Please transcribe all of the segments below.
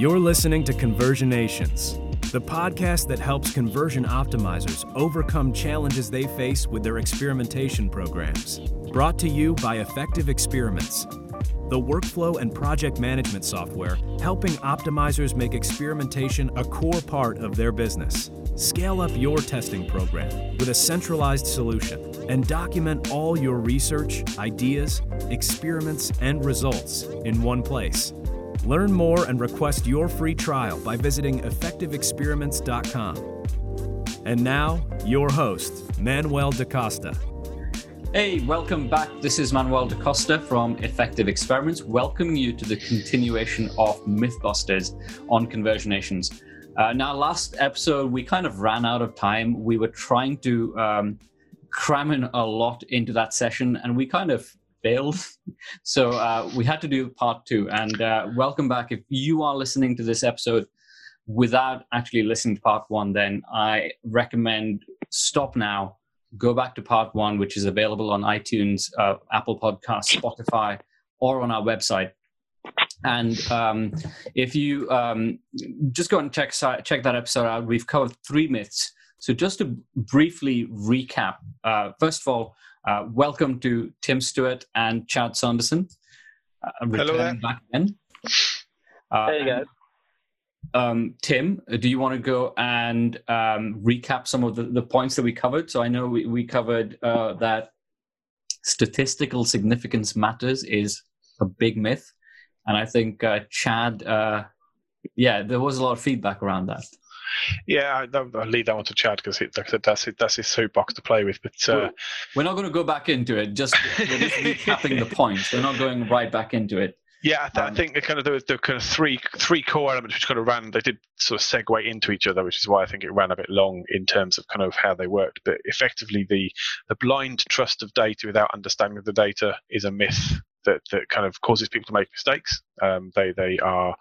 You're listening to Conversionations, the podcast that helps conversion optimizers overcome challenges they face with their experimentation programs. Brought to you by Effective Experiments, the workflow and project management software helping optimizers make experimentation a core part of their business. Scale up your testing program with a centralized solution and document all your research, ideas, experiments, and results in one place. Learn more and request your free trial by visiting effectiveexperiments.com. And now, your host, Manuel DaCosta. Hey, welcome back. This is Manuel DaCosta from Effective Experiments, welcoming you to the continuation of Mythbusters on conversionations. Uh, now, last episode, we kind of ran out of time. We were trying to um, cram in a lot into that session, and we kind of failed. So uh, we had to do part two. And uh, welcome back. If you are listening to this episode without actually listening to part one, then I recommend stop now, go back to part one, which is available on iTunes, uh, Apple Podcasts, Spotify, or on our website. And um, if you um, just go and check check that episode out, we've covered three myths. So just to briefly recap, uh, first of all, uh, welcome to Tim Stewart and Chad Sanderson. Uh, Hello there. Back again. Uh, hey guys. Um, Tim, do you want to go and um, recap some of the, the points that we covered? So I know we, we covered uh, that statistical significance matters is a big myth. And I think uh, Chad, uh, yeah, there was a lot of feedback around that. Yeah, I'll leave that one to Chad because that's that's his soapbox to play with. But uh, we're not going to go back into it. Just we're just recapping the points. We're not going right back into it. Yeah, I, th- um, I think kind of there, there kind of three three core elements which kind of ran. They did sort of segue into each other, which is why I think it ran a bit long in terms of kind of how they worked. But effectively, the the blind trust of data without understanding of the data is a myth that, that kind of causes people to make mistakes. Um, they they are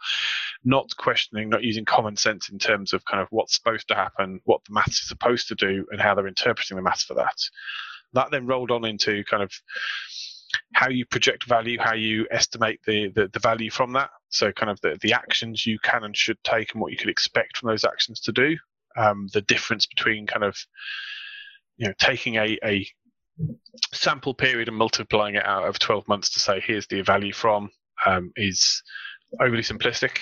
not questioning, not using common sense in terms of kind of what's supposed to happen, what the maths is supposed to do, and how they're interpreting the maths for that. That then rolled on into kind of how you project value, how you estimate the, the, the value from that. So kind of the, the actions you can and should take and what you could expect from those actions to do. Um, the difference between kind of you know taking a, a sample period and multiplying it out of 12 months to say here's the value from um, is overly simplistic.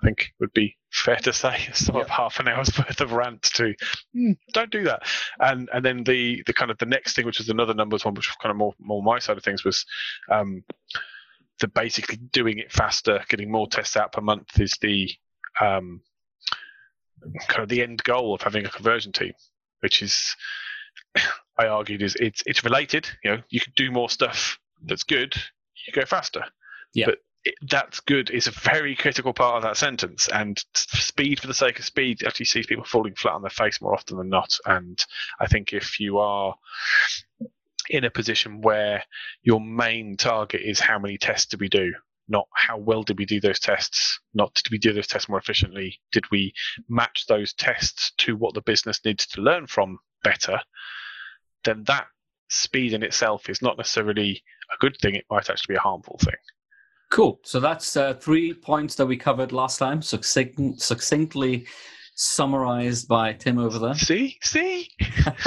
I think would be fair to say. Some of half an hour's worth of rant to mm, don't do that. And and then the the kind of the next thing, which was another numbers one, which was kind of more more my side of things, was um, the basically doing it faster, getting more tests out per month is the um, kind of the end goal of having a conversion team, which is I argued is it's it's related. You know, you can do more stuff that's good, you go faster. Yeah. But that's good is a very critical part of that sentence. And speed for the sake of speed actually sees people falling flat on their face more often than not. And I think if you are in a position where your main target is how many tests do we do, not how well did we do those tests, not did we do those tests more efficiently, did we match those tests to what the business needs to learn from better, then that speed in itself is not necessarily a good thing. It might actually be a harmful thing. Cool. So that's uh, three points that we covered last time, succinct, succinctly summarized by Tim over there. See, see.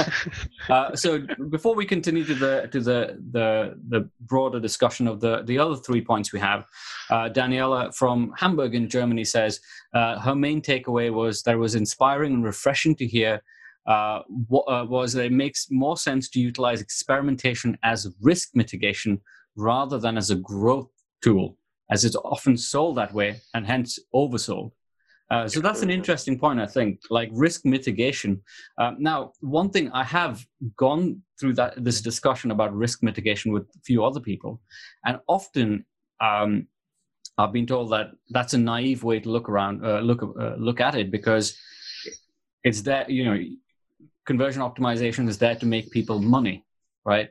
uh, so before we continue to the to the the, the broader discussion of the the other three points we have, uh, Daniela from Hamburg in Germany says uh, her main takeaway was that it was inspiring and refreshing to hear uh, uh, was that it makes more sense to utilize experimentation as risk mitigation rather than as a growth tool, as it's often sold that way and hence oversold. Uh, so that's an interesting point, I think, like risk mitigation. Uh, now, one thing I have gone through that this discussion about risk mitigation with a few other people, and often um, I've been told that that's a naive way to look around, uh, look uh, look at it because it's that you know conversion optimization is there to make people money, right?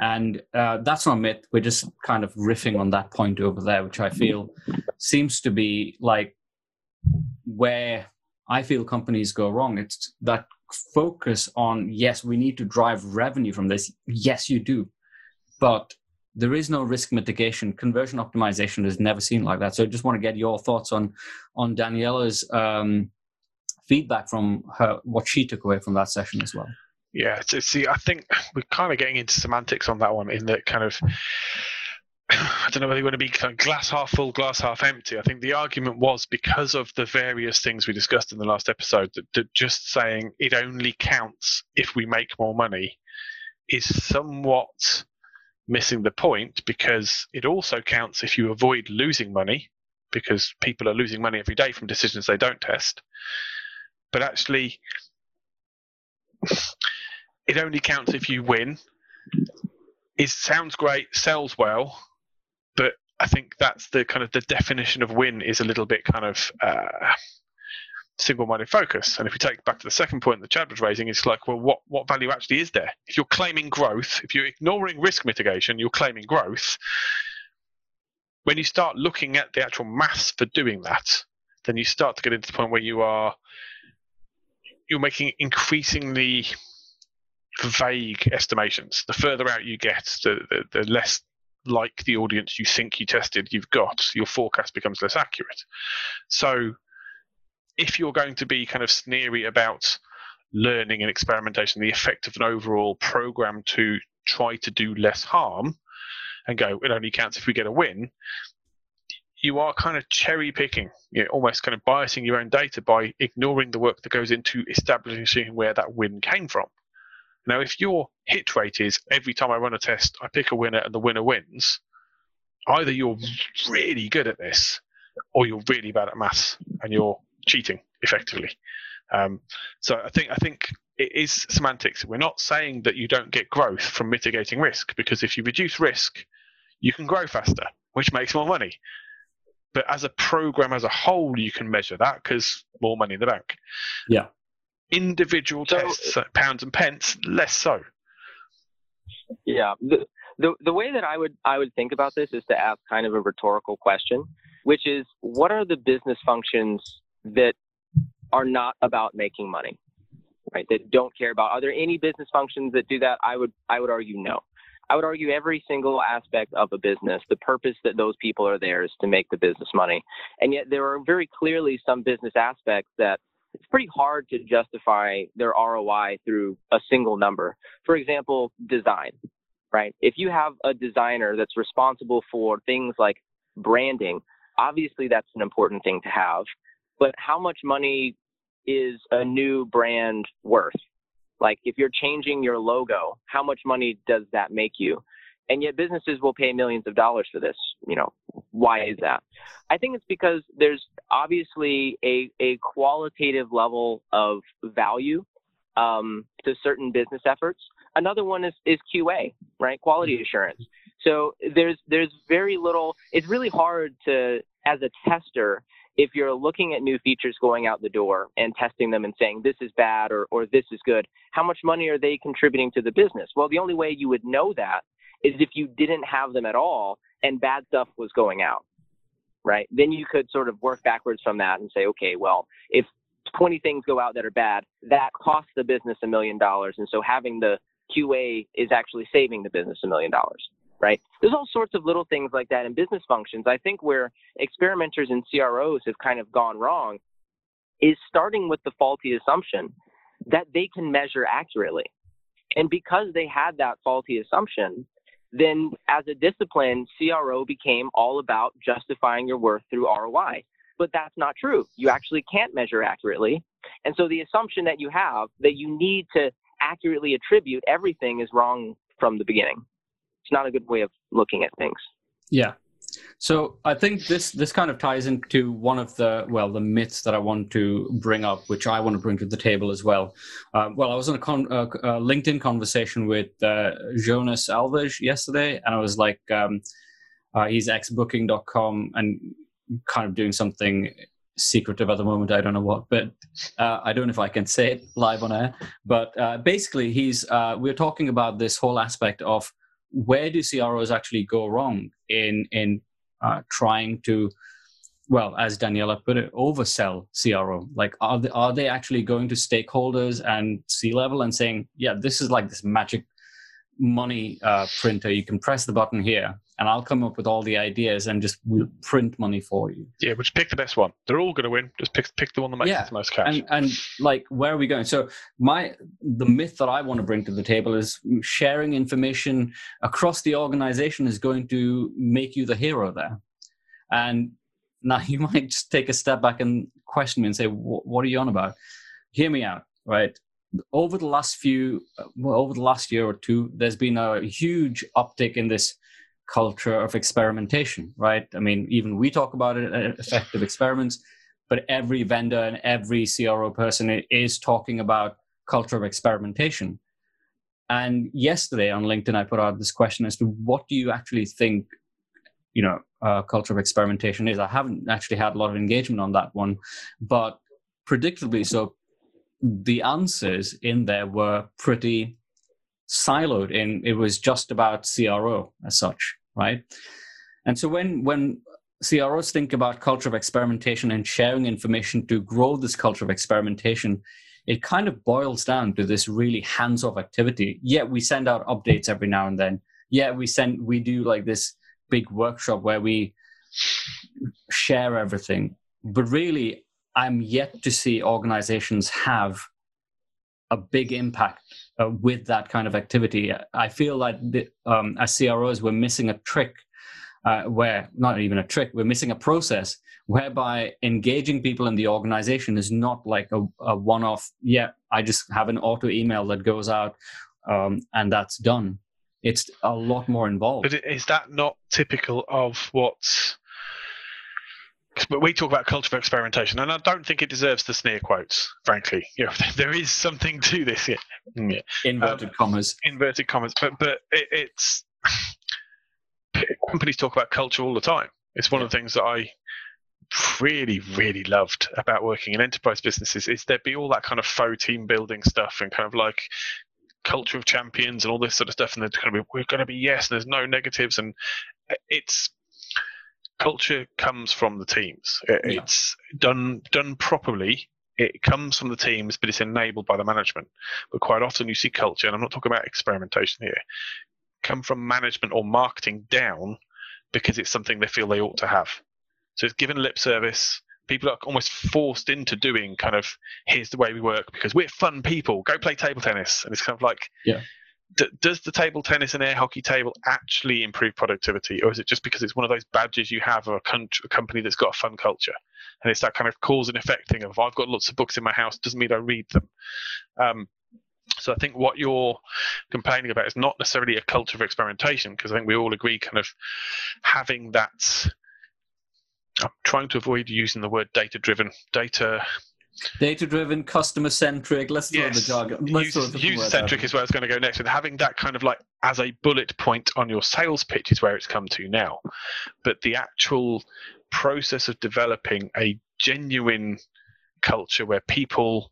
And uh, that's not a myth. We're just kind of riffing on that point over there, which I feel seems to be like where I feel companies go wrong. It's that focus on, yes, we need to drive revenue from this. Yes, you do. But there is no risk mitigation. Conversion optimization is never seen like that. So I just want to get your thoughts on on Daniela's um, feedback from her, what she took away from that session as well. Yeah, so see, I think we're kind of getting into semantics on that one in that kind of. I don't know whether you want to be kind of glass half full, glass half empty. I think the argument was because of the various things we discussed in the last episode that, that just saying it only counts if we make more money is somewhat missing the point because it also counts if you avoid losing money because people are losing money every day from decisions they don't test. But actually, it only counts if you win. It sounds great, sells well, but I think that's the kind of the definition of win is a little bit kind of uh, single-minded focus. And if we take back to the second point that Chad was raising, it's like, well, what what value actually is there? If you're claiming growth, if you're ignoring risk mitigation, you're claiming growth. When you start looking at the actual maths for doing that, then you start to get into the point where you are you're making increasingly vague estimations. The further out you get, the, the, the less like the audience you think you tested you've got, your forecast becomes less accurate. So if you're going to be kind of sneery about learning and experimentation, the effect of an overall program to try to do less harm and go, it only counts if we get a win, you are kind of cherry picking, you know, almost kind of biasing your own data by ignoring the work that goes into establishing where that win came from. Now, if your hit rate is every time I run a test, I pick a winner and the winner wins, either you're really good at this or you're really bad at maths and you're cheating effectively. Um, so I think I think it is semantics. We're not saying that you don't get growth from mitigating risk because if you reduce risk, you can grow faster, which makes more money. But as a program as a whole, you can measure that because more money in the bank. Yeah. Individual so, tests, uh, pounds and pence, less so. Yeah. The, the the way that I would I would think about this is to ask kind of a rhetorical question, which is what are the business functions that are not about making money, right? That don't care about. Are there any business functions that do that? I would I would argue no. I would argue every single aspect of a business, the purpose that those people are there is to make the business money. And yet there are very clearly some business aspects that it's pretty hard to justify their ROI through a single number. For example, design, right? If you have a designer that's responsible for things like branding, obviously that's an important thing to have. But how much money is a new brand worth? Like if you're changing your logo, how much money does that make you? And yet businesses will pay millions of dollars for this. You know, why is that? I think it's because there's obviously a, a qualitative level of value um, to certain business efforts. Another one is, is QA, right? Quality assurance. So there's there's very little. It's really hard to, as a tester, if you're looking at new features going out the door and testing them and saying this is bad or, or this is good, how much money are they contributing to the business? Well, the only way you would know that is if you didn't have them at all and bad stuff was going out, right? Then you could sort of work backwards from that and say, okay, well, if 20 things go out that are bad, that costs the business a million dollars. And so having the QA is actually saving the business a million dollars right? There's all sorts of little things like that in business functions. I think where experimenters and CROs have kind of gone wrong is starting with the faulty assumption that they can measure accurately. And because they had that faulty assumption, then as a discipline, CRO became all about justifying your worth through ROI. But that's not true. You actually can't measure accurately. And so the assumption that you have that you need to accurately attribute everything is wrong from the beginning it's not a good way of looking at things. Yeah. So I think this this kind of ties into one of the well the myths that I want to bring up, which I want to bring to the table as well. Uh, well, I was in a, con- uh, LinkedIn conversation with uh, Jonas Alves yesterday, and I was like, um, uh, he's ex-Booking.com and kind of doing something secretive at the moment. I don't know what, but uh, I don't know if I can say it live on air. But uh, basically, he's uh, we're talking about this whole aspect of where do CROs actually go wrong in in uh, trying to, well, as Daniela put it, oversell CRO? Like, are they, are they actually going to stakeholders and C level and saying, yeah, this is like this magic money uh, printer. You can press the button here, and I'll come up with all the ideas and just we'll print money for you. Yeah, but just pick the best one. They're all going to win. Just pick pick the one that makes Yeah, the most cash. And and like where are we going? So my the myth that I want to bring to the table is sharing information across the organization is going to make you the hero there. And now you might just take a step back and question me and say, "What are you on about?" Hear me out, right? Over the last few, well, over the last year or two, there's been a huge uptick in this culture of experimentation, right? I mean, even we talk about it, uh, effective experiments, but every vendor and every CRO person is talking about culture of experimentation. And yesterday on LinkedIn, I put out this question as to what do you actually think, you know, uh, culture of experimentation is. I haven't actually had a lot of engagement on that one, but predictably so, the answers in there were pretty siloed in it was just about CRO as such, right? And so when when CROs think about culture of experimentation and sharing information to grow this culture of experimentation, it kind of boils down to this really hands-off activity. Yeah, we send out updates every now and then. Yeah, we send we do like this big workshop where we share everything. But really, I'm yet to see organizations have a big impact uh, with that kind of activity. I feel like the, um, as CROs, we're missing a trick uh, where, not even a trick, we're missing a process whereby engaging people in the organization is not like a, a one off, yeah, I just have an auto email that goes out um, and that's done. It's a lot more involved. But is that not typical of what? But we talk about culture of experimentation, and I don't think it deserves the sneer quotes. Frankly, you know, there is something to this. Yeah, hmm. yeah. Inverted um, commas. inverted commas, but but it, it's companies talk about culture all the time. It's one of the things that I really really loved about working in enterprise businesses is there'd be all that kind of faux team building stuff and kind of like culture of champions and all this sort of stuff and they're going to be we're going to be yes and there's no negatives and it's culture comes from the teams. It- Yeah. it's done done properly. It comes from the teams but it's enabled by the management. But quite often you see culture and i'm not talking about experimentation here come from management or marketing down because it's something they feel they ought to have. So it's given lip service. People are almost forced into doing kind of here's the way we work because we're fun people. Go play table tennis. And it's kind of like Yeah. D- does the table tennis and air hockey table actually improve productivity or is it just because it's one of those badges you have of a, country, a company that's got a fun culture and it's that kind of cause and effect thing of i've got lots of books in my house doesn't mean i read them um, so I think what you're complaining about is not necessarily a culture of experimentation, because I think we all agree kind of having that. I'm trying to avoid using the word data driven. Data Data driven, customer centric. Let's throw the jargon. Let's user centric is where I was going to go next. And having that kind of like as a bullet point on your sales pitch is where it's come to now. But the actual process of developing a genuine culture where people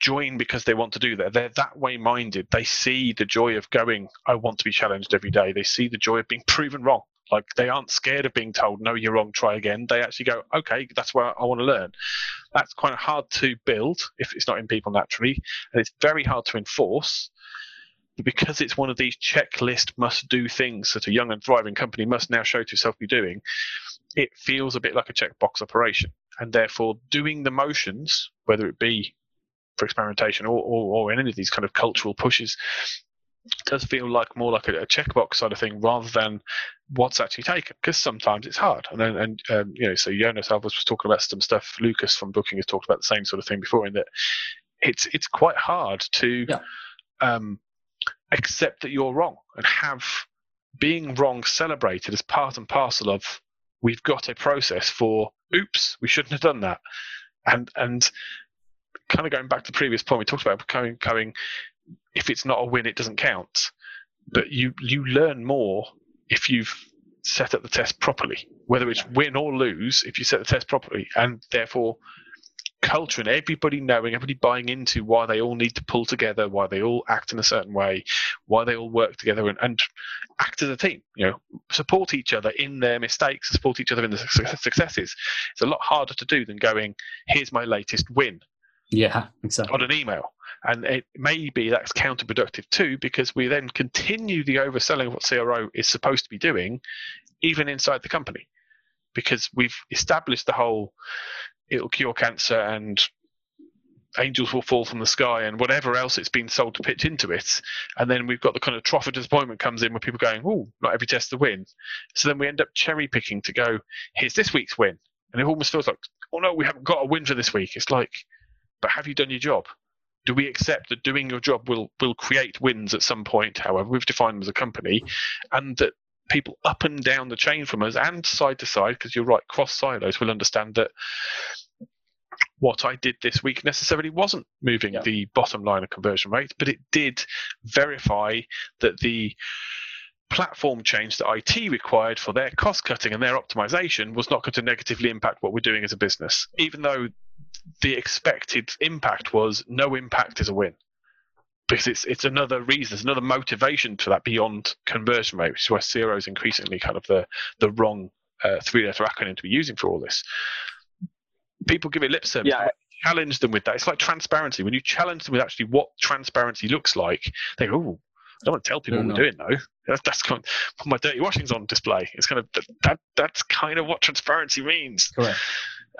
join because they want to do that. They're that way minded. They see the joy of going, I want to be challenged every day. They see the joy of being proven wrong. Like they aren't scared of being told, no, you're wrong, try again. They actually go, okay, that's where I want to learn. That's quite hard to build if it's not in people naturally. And it's very hard to enforce. But because it's one of these checklist must do things that a young and thriving company must now show to itself be doing, it feels a bit like a checkbox operation. And therefore, doing the motions, whether it be for experimentation or, or, or any of these kind of cultural pushes, does feel like more like a, a checkbox sort of thing rather than what's actually taken. Because sometimes it's hard. And then, and um, you know, so Jonas Alves was talking about some stuff. Lukas from Booking has talked about the same sort of thing before. In that it's it's quite hard to Yeah. um, accept that you're wrong and have being wrong celebrated as part and parcel of we've got a process for oops we shouldn't have done that and and kind of going back to the previous point we talked about going going if it's not a win it doesn't count. But you you learn more if you've set up the test properly whether it's win or lose if you set the test properly. And therefore culture and everybody knowing everybody buying into why they all need to pull together why they all act in a certain way why they all work together and, and act as a team you know support each other in their mistakes support each other in the successes. It's a lot harder to do than going here's my latest win. Yeah, exactly. on an email And it may be that's counterproductive too, because we then continue the overselling of what CRO is supposed to be doing, even inside the company. Because we've established the whole it'll cure cancer and angels will fall from the sky and whatever else it's been sold to pitch into it. And then we've got the kind of trough of disappointment comes in where people going, oh, not every test to win. So then we end up cherry picking to go, here's this week's win. And it almost feels like, oh no, we haven't got a win for this week. It's like, but have you done your job? Do we accept that doing your job will will create wins at some point, however we've defined them as a company, and that people up and down the chain from us and side to side, because you're right, cross silos will understand that what I did this week necessarily wasn't moving yeah. the bottom line of conversion rate, but it did verify that the platform change that IT required for their cost cutting and their optimization was not going to negatively impact what we're doing as a business, even though the expected impact was no impact is a win. Because it's it's another reason, it's another motivation for that beyond conversion rate, which is why CRO is increasingly kind of the the wrong uh, three letter acronym to be using for all this people give it lip service. Yeah. Challenge them with that. It's like transparency. When you challenge them with actually what transparency looks like, they go, "Oh, I don't want to tell people no, what we're doing though. That's, that's kind of, my dirty washing's on display. It's kind of that. That's kind of what transparency means. Correct.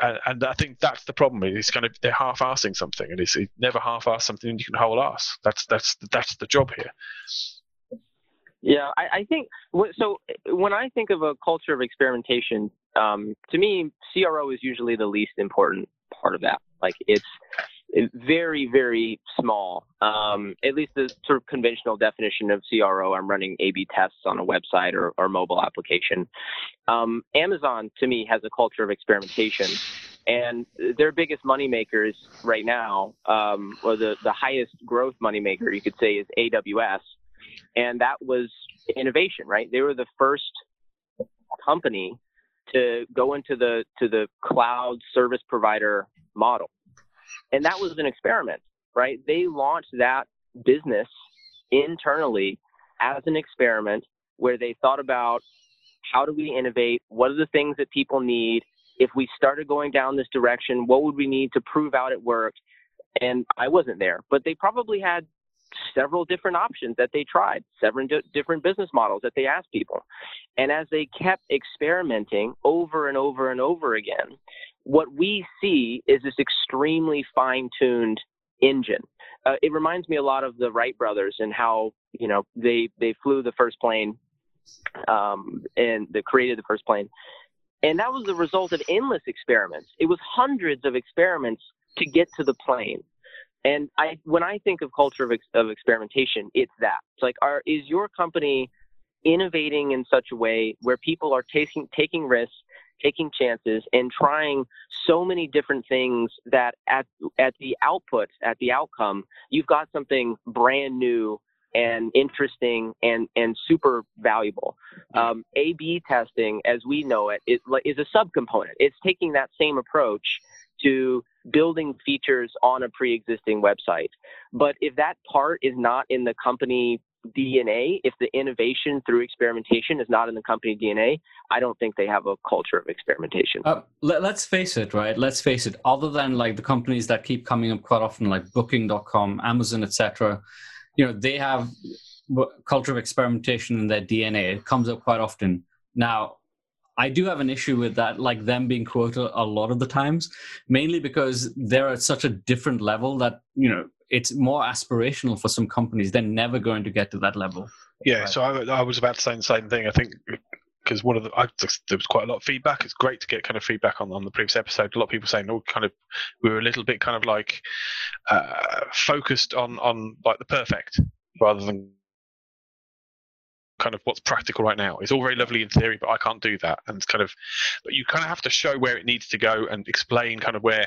And, and I think that's the problem. It's kind of they're half-assing something, and it's it never half-ass something you can whole ass. That's that's that's the job here. Yeah, I, I think so. When I think of a culture of experimentation, um, to me, CRO is usually the least important part of that. Like it's very, very small. Um, at least the sort of conventional definition of CRO, I'm running A/B tests on a website or, or mobile application. Um, Amazon, to me, has a culture of experimentation, and their biggest money makers right now, um, or the the highest growth money maker, you could say, is AWS, and that was innovation, right? They were the first company to go into the to the cloud service provider model. And that was an experiment, right? They launched that business internally as an experiment where they thought about how do we innovate? What are the things that people need? If we started going down this direction, what would we need to prove out it worked? And I wasn't there, but they probably had several different options that they tried, several different business models that they asked people. And as they kept experimenting over and over and over again, what we see is this extremely fine tuned engine. Uh, it reminds me a lot of the Wright brothers and how, you know, they, they flew the first plane um, and they created the first plane. And that was the result of endless experiments. It was hundreds of experiments to get to the plane. And I, when I think of culture of, ex- of experimentation, it's that. It's like, are is your company innovating in such a way where people are taking taking risks, taking chances, and trying so many different things that at at the output, at the outcome, you've got something brand new and interesting and and super valuable. Um, A/B testing, as we know it, is, is a subcomponent. It's taking that same approach to building features on a pre-existing website. But if that part is not in the company DNA, if the innovation through experimentation is not in the company DNA, I don't think they have a culture of experimentation. Uh, let, us face it, right? Let's face it. Other than like the companies that keep coming up quite often, like Booking.com, Amazon, etc., you know, they have culture of experimentation in their DNA. It comes up quite often. Now, I do have an issue with that, like them being quoted a lot of the times, mainly because they're at such a different level that, you know, it's more aspirational for some companies. They're never going to get to that level. Yeah, right. so I, I, was about to say the same thing. I think because one of the I, there was quite a lot of feedback. It's great to get kind of feedback on on the previous episode. A lot of people saying, "Oh, kind of, we were a little bit kind of like uh, focused on on like the perfect rather than kind of what's practical right now. It's all very lovely in theory, but I can't do that. And it's kind of, but you kind of have to show where it needs to go and explain kind of where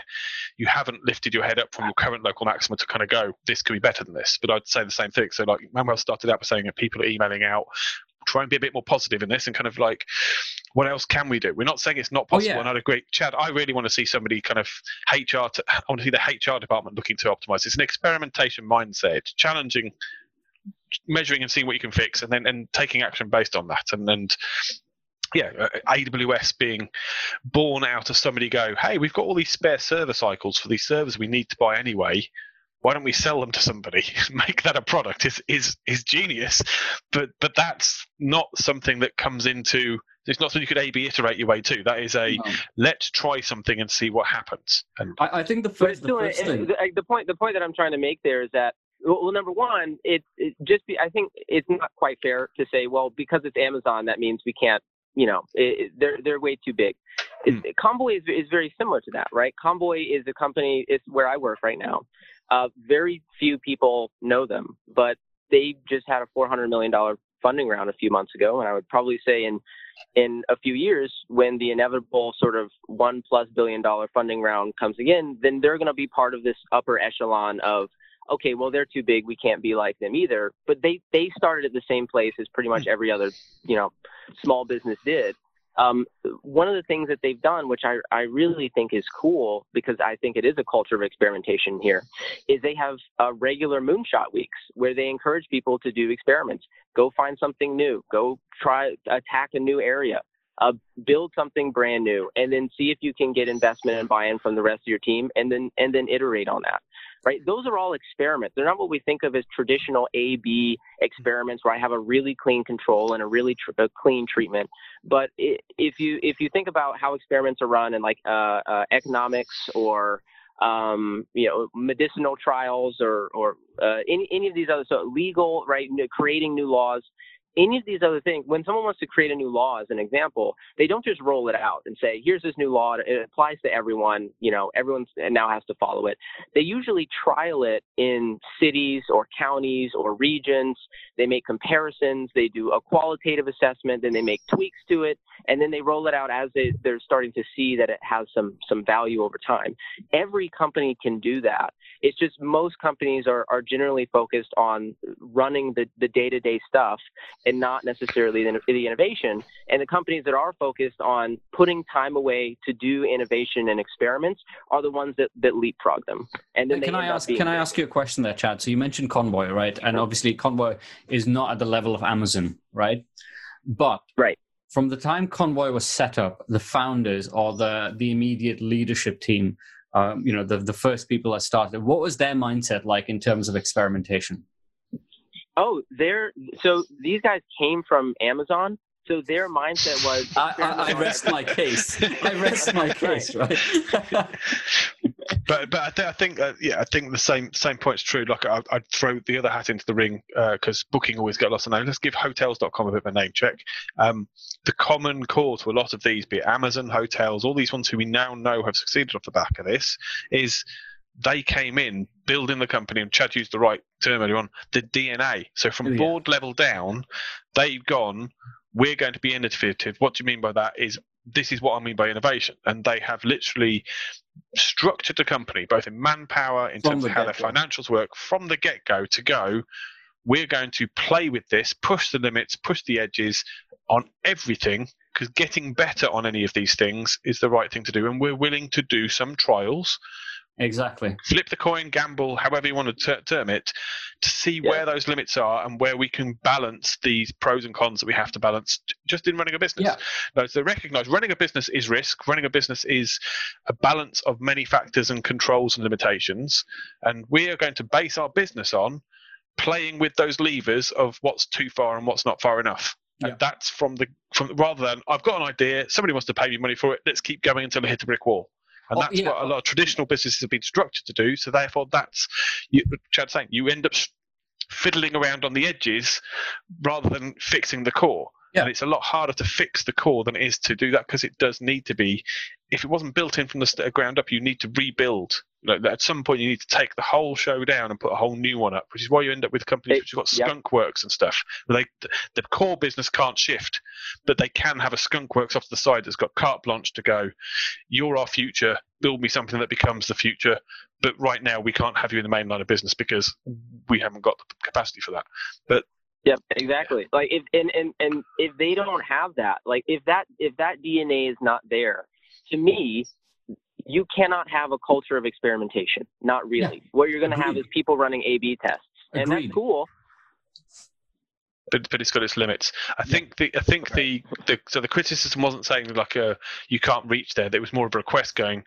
you haven't lifted your head up from your current local maxima to kind of go, this could be better than this. But I'd say the same thing. So like Manuel started out by saying that people are emailing out, try and be a bit more positive in this and kind of like, what else can we do? We're not saying it's not oh, possible. Oh, yeah. And I'd agree, Chad. I really want to see somebody kind of HR. To, I want to see the HR department looking to optimize. It's an experimentation mindset, challenging measuring and seeing what you can fix, and then and taking action based on that, and and yeah, uh, AWS being born out of somebody go, hey, we've got all these spare server cycles for these servers we need to buy anyway. why don't we sell them to somebody make that a product? Is is is genius. But but that's not something that comes into it's not something you could a b iterate your way to. That is a no. let's try something and see what happens. And i, I think the first, the, first thing... the, the, point the point that i'm trying to make there is that well, number one, it, it just be, I think it's not quite fair to say, well, because it's Amazon, that means we can't you know, it, they're they're way too big. Mm. Convoy is is very similar to that, right? Convoy is a company. It's where I work right now. Uh, very few people know them, but they just had a 400 million dollar funding round a few months ago, and I would probably say in in a few years, when the inevitable sort of one plus billion dollar funding round comes again, then they're going to be part of this upper echelon of okay, well they're too big, we can't be like them either. But they they started at the same place as pretty much every other you know small business did. Um, one of the things that they've done, which I, I really think is cool because I think it is a culture of experimentation here, is they have uh, regular moonshot weeks where they encourage people to do experiments. Go find something new. Go try attack a new area. Uh, build something brand new, and then see if you can get investment and buy-in from the rest of your team, and then and then iterate on that right? Those are all experiments. They're not what we think of as traditional A B experiments where I have a really clean control and a really tr- a clean treatment. But if you if you think about how experiments are run in like uh, uh, economics or um, you know, medicinal trials or, or uh, any, any of these other, so legal, right, creating new laws any of these other things, when someone wants to create a new law, as an example, they don't just roll it out and say, here's this new law, it applies to everyone, you know, everyone now has to follow it. They usually trial it in cities or counties or regions. They make comparisons, they do a qualitative assessment, then they make tweaks to it, and then they roll it out as they, they're starting to see that it has some, some value over time. Every company can do that. It's just most companies are, are generally focused on running the, the day-to-day stuff and not necessarily the, the innovation. And the companies that are focused on putting time away to do innovation and experiments are the ones that, that leapfrog them. And then can I ask can I ask you a question there, Chad? So you mentioned Convoy, right? And obviously Convoy is not at the level of Amazon, right? But right from the time Convoy was set up, the founders or the the immediate leadership team, um, you know, the the first people that started, what was their mindset like in terms of experimentation? Oh, they're so these guys came from Amazon. So their mindset was. I, I, I rest my case. I rest my case, right? but but I, th- I think uh, yeah, I think the same same point's true. Like I, would throw the other hat into the ring because uh, booking always get lots of names. Let's give Hotels.com a bit of a name check. Um, the common core to a lot of these, be it Amazon, hotels, all these ones who we now know have succeeded off the back of this, is they came in building the company, and Chad used the right term earlier on, the DNA. So from oh, yeah. board level down, they've gone, we're going to be innovative. What do you mean by that? Is this is what I mean by innovation. And they have literally structured the company, both in manpower, in from terms of how their financials work, from the get go to go, we're going to play with this, push the limits, push the edges on everything because getting better on any of these things is the right thing to do. And we're willing to do some trials Exactly. Flip the coin, gamble, however you want to ter- term it, to see yeah. where those limits are and where we can balance these pros and cons that we have to balance just in running a business. Yeah. No, so recognize running a business is risk. Running a business is a balance of many factors and controls and limitations. And we are going to base our business on playing with those levers of what's too far and what's not far enough. And that's from the from rather than I've got an idea, somebody wants to pay me money for it, let's keep going until I hit a brick wall. And oh, that's yeah. what a lot of traditional businesses have been structured to do. So therefore, that's you, Chad's saying you end up fiddling around on the edges rather than fixing the core. Yeah. And it's a lot harder to fix the core than it is to do that because it does need to be. If it wasn't built in from the uh, ground up, you need to rebuild. Like at some point, you need to take the whole show down and put a whole new one up, which is why you end up with companies it, which have got skunk yep. works and stuff. They, the core business can't shift, but they can have a skunk works off to the side that's got carte blanche to go. You're our future. Build me something that becomes the future. But right now, we can't have you in the main line of business because we haven't got the capacity for that. But Yep, exactly. Like if and, and and if they don't have that, like if that if that DNA is not there, to me, you cannot have a culture of experimentation. Not really. Yeah. What you're going to have is people running A/B tests, Agreed. and that's cool. But, but it's got its limits. I yeah. think the I think the, the so the criticism wasn't saying like a uh, you can't reach there. It was more of a request going.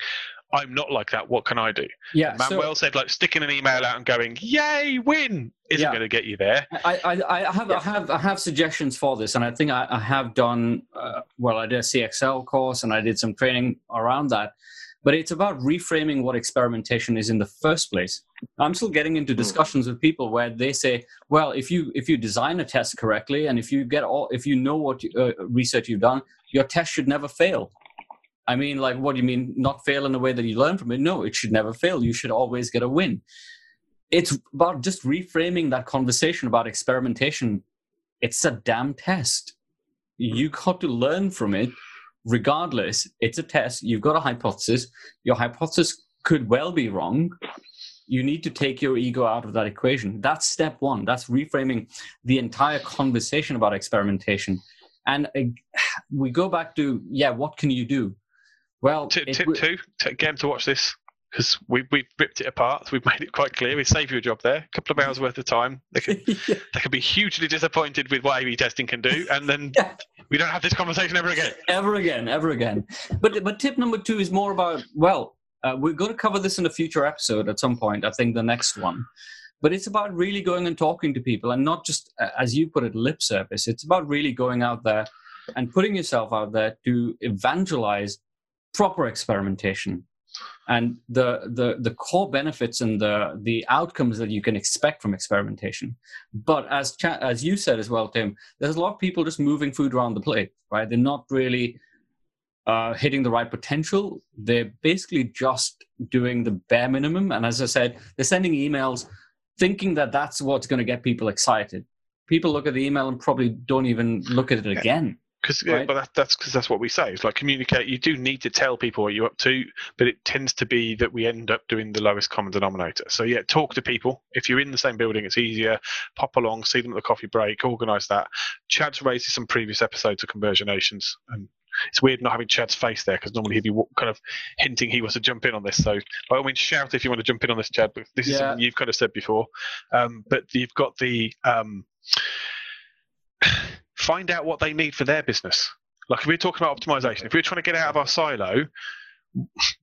I'm not like that. What can I do? Yeah, Manuel so, said like sticking an email out and going, "Yay, win!" isn't Yeah. going to get you there. I, I, I have I have I have suggestions for this, and I think I, I have done uh, well. I did a CXL course, and I did some training around that. But it's about reframing what experimentation is in the first place. I'm still getting into discussions with people where they say, "Well, if you if you design a test correctly, and if you get all if you know what you, uh, research you've done, your test should never fail." I mean, like, what do you mean not fail in a way that you learn from it? No, it should never fail. You should always get a win it's about just reframing that conversation about experimentation. It's a damn test. You got to learn from it regardless. It's a test. You've got a hypothesis. Your hypothesis could well be wrong. You need to take your ego out of that equation. That's step one. That's reframing the entire conversation about experimentation. And uh, we go back to, yeah, what can you do? Well, Tip, tip w- two: t- get to watch this because we we've ripped it apart. We've made it quite clear. We save you a job there, a couple of hours worth of time. They can Yeah. they can be hugely disappointed with what A/B testing can do, and then Yeah. we don't have this conversation ever again. ever again, ever again. But but tip number two is more about well, uh, we're going to cover this in a future episode at some point. I think the next one. But it's about really going and talking to people, and not just uh, as you put it, lip service. It's about really going out there and putting yourself out there to evangelize proper experimentation and the the the core benefits and the the outcomes that you can expect from experimentation. But as as you said as well, Tim, there's a lot of people just moving food around the plate, right? They're not really uh, hitting the right potential. They're basically just doing the bare minimum. And as I said, they're sending emails thinking that that's what's going to get people excited. People look at the email and probably don't even look at it again. Because, Right. but that, that's because that's what we say. It's like communicate. You do need to tell people what you're up to, but it tends to be that we end up doing the lowest common denominator. So yeah, talk to people. If you're in the same building, it's easier. Pop along, see them at the coffee break, organise that. Chad's raised some previous episodes of conversionations, and it's weird not having Chad's face there because normally he'd be kind of hinting he wants to jump in on this. So by all means, shout if you want to jump in on this, Chad. But this is something you've kind of said before. Um, but you've got the um, find out what they need for their business. Like if we're talking about optimization, if we're trying to get out of our silo,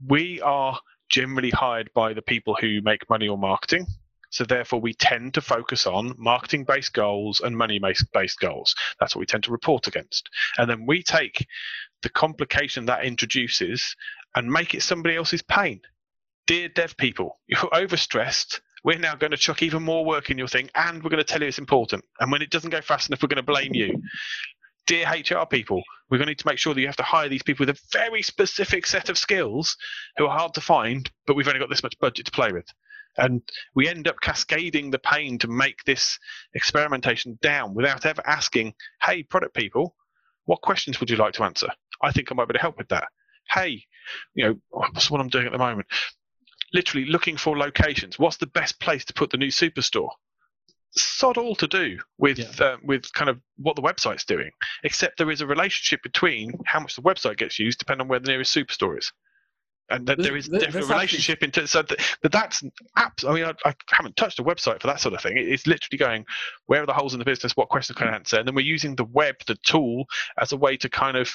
we are generally hired by the people who make money on marketing. So therefore, we tend to focus on marketing-based goals and money-based goals. That's what we tend to report against. And then we take the complication that introduces and make it somebody else's pain. Dear dev people, you're overstressed. We're now going to chuck even more work in your thing, and we're going to tell you it's important. And when it doesn't go fast enough, we're going to blame you. Dear HR people, we're going to need to make sure that you have to hire these people with a very specific set of skills who are hard to find, but we've only got this much budget to play with. And we end up cascading the pain to make this experimentation down without ever asking, hey, product people, what questions would you like to answer? I think I might be able to help with that. Hey, you know, what's what I'm doing at the moment? Literally looking for locations. What's the best place to put the new superstore? Sod all to do with uh, with kind of what the website's doing, except there is a relationship between how much the website gets used, depending on where the nearest superstore is. And that there is definitely a relationship into so that, but that's apps i mean I, I haven't touched a website for that sort of thing. It's literally going where are the holes in the business? What questions can i answer? And then we're using the web the tool as a way to kind of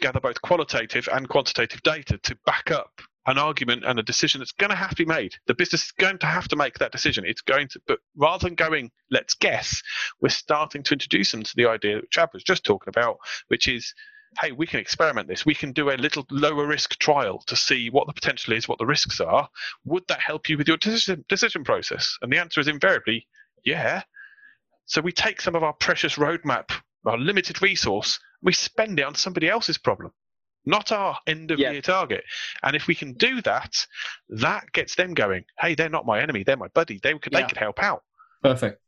gather both qualitative and quantitative data to back up an argument and a decision that's going to have to be made the business is going to have to make that decision it's going to but rather than going let's guess we're starting to introduce them to the idea that chad was just talking about which is hey, we can experiment this. We can do a little lower risk trial to see what the potential is, what the risks are. Would that help you with your decision, decision process? And the answer is invariably, yeah. So we take some of our precious roadmap, our limited resource, we spend it on somebody else's problem, not our end of Yeah. year target. And if we can do that, that gets them going, hey, they're not my enemy, they're my buddy. They could, Yeah. they could help out. Perfect.